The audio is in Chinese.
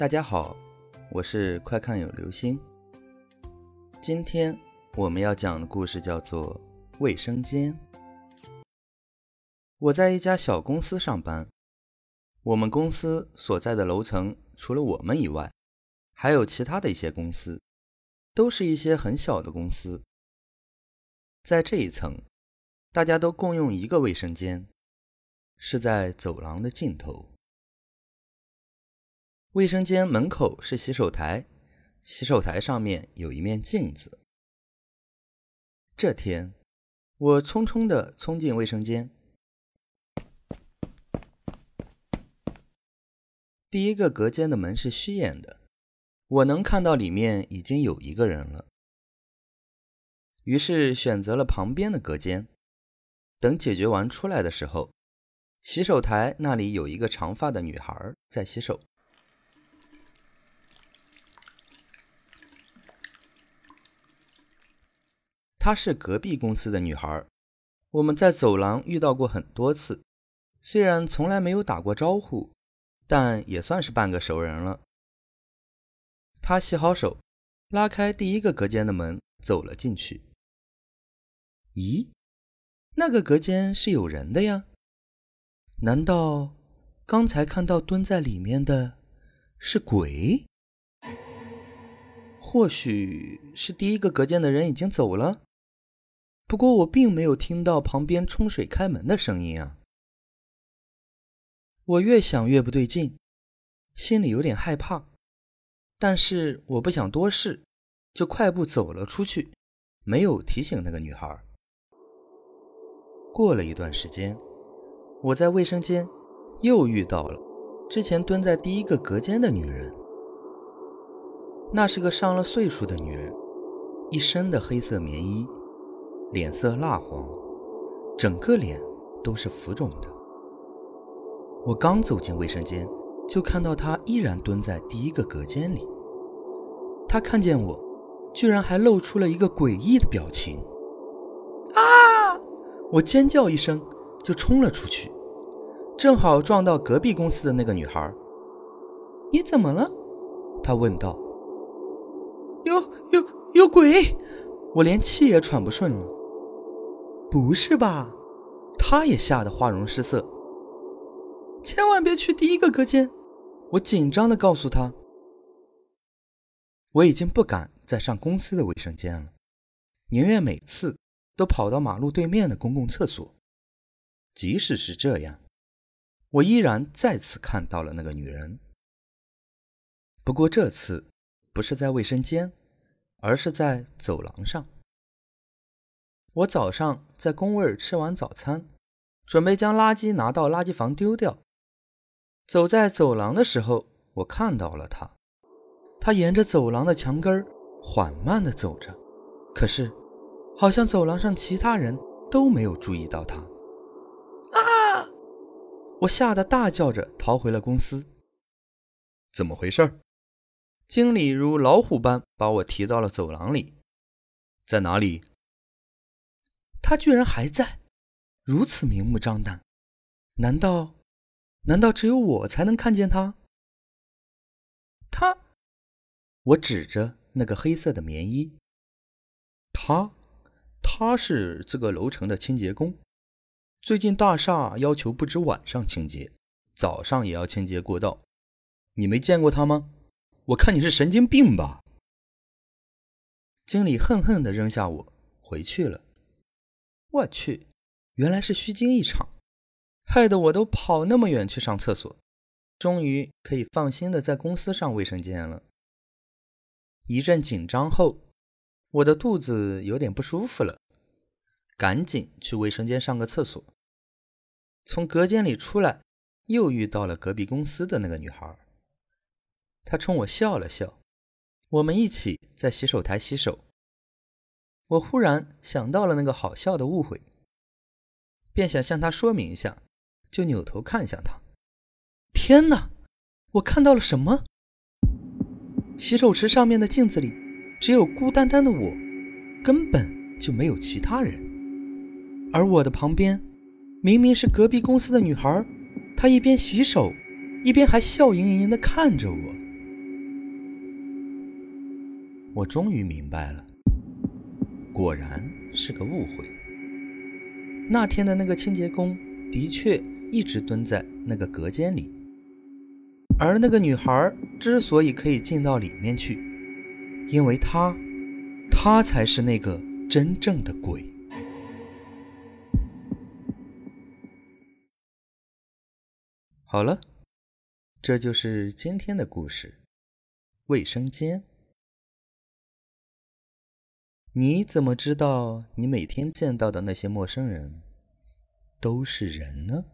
大家好，我是快看有流星。今天我们要讲的故事叫做《卫生间》。我在一家小公司上班，我们公司所在的楼层除了我们以外，还有其他的一些公司，都是一些很小的公司。在这一层，大家都共用一个卫生间，是在走廊的尽头。卫生间门口是洗手台，洗手台上面有一面镜子。这天，我匆匆地冲进卫生间，第一个隔间的门是虚掩的，我能看到里面已经有一个人了。于是选择了旁边的隔间。等解决完出来的时候，洗手台那里有一个长发的女孩在洗手。她是隔壁公司的女孩，我们在走廊遇到过很多次，虽然从来没有打过招呼，但也算是半个熟人了。她洗好手，拉开第一个隔间的门，走了进去。咦，那个隔间是有人的呀？难道刚才看到蹲在里面的是鬼？或许是第一个隔间的人已经走了。不过我并没有听到旁边冲水开门的声音啊！我越想越不对劲，心里有点害怕，但是我不想多事，就快步走了出去，没有提醒那个女孩。过了一段时间，我在卫生间又遇到了之前蹲在第一个隔间的女人。那是个上了岁数的女人，一身的黑色棉衣。脸色蜡黄，整个脸都是浮肿的。我刚走进卫生间，就看到他依然蹲在第一个隔间里。他看见我，居然还露出了一个诡异的表情。啊！我尖叫一声，就冲了出去，正好撞到隔壁公司的那个女孩。你怎么了？她问道。有有有鬼！我连气也喘不顺了。不是吧？他也吓得花容失色。千万别去第一个隔间！我紧张的告诉他。我已经不敢再上公司的卫生间了，宁愿每次都跑到马路对面的公共厕所。即使是这样，我依然再次看到了那个女人。不过这次不是在卫生间，而是在走廊上。我早上在工位吃完早餐，准备将垃圾拿到垃圾房丢掉。走在走廊的时候，我看到了他。他沿着走廊的墙根缓慢地走着，可是，好像走廊上其他人都没有注意到他。啊！我吓得大叫着逃回了公司。怎么回事？经理如老虎般把我提到了走廊里。在哪里？他居然还在，如此明目张胆，难道，难道只有我才能看见他？他，我指着那个黑色的棉衣。他，他是这个楼层的清洁工，最近大厦要求不止晚上清洁，早上也要清洁过道。你没见过他吗？我看你是神经病吧！经理恨恨地扔下我，回去了。我去，原来是虚惊一场，害得我都跑那么远去上厕所，终于可以放心的在公司上卫生间了。一阵紧张后，我的肚子有点不舒服了，赶紧去卫生间上个厕所。从隔间里出来，又遇到了隔壁公司的那个女孩，她冲我笑了笑，我们一起在洗手台洗手。我忽然想到了那个好笑的误会，便想向他说明一下，就扭头看向他。天哪！我看到了什么？洗手池上面的镜子里，只有孤单单的我，根本就没有其他人。而我的旁边，明明是隔壁公司的女孩，她一边洗手，一边还笑盈盈地看着我。我终于明白了，果然是个误会。那天的那个清洁工的确一直蹲在那个隔间里，而那个女孩之所以可以进到里面去，因为她，她才是那个真正的鬼。好了，这就是今天的故事。卫生间。你怎么知道你每天见到的那些陌生人都是人呢？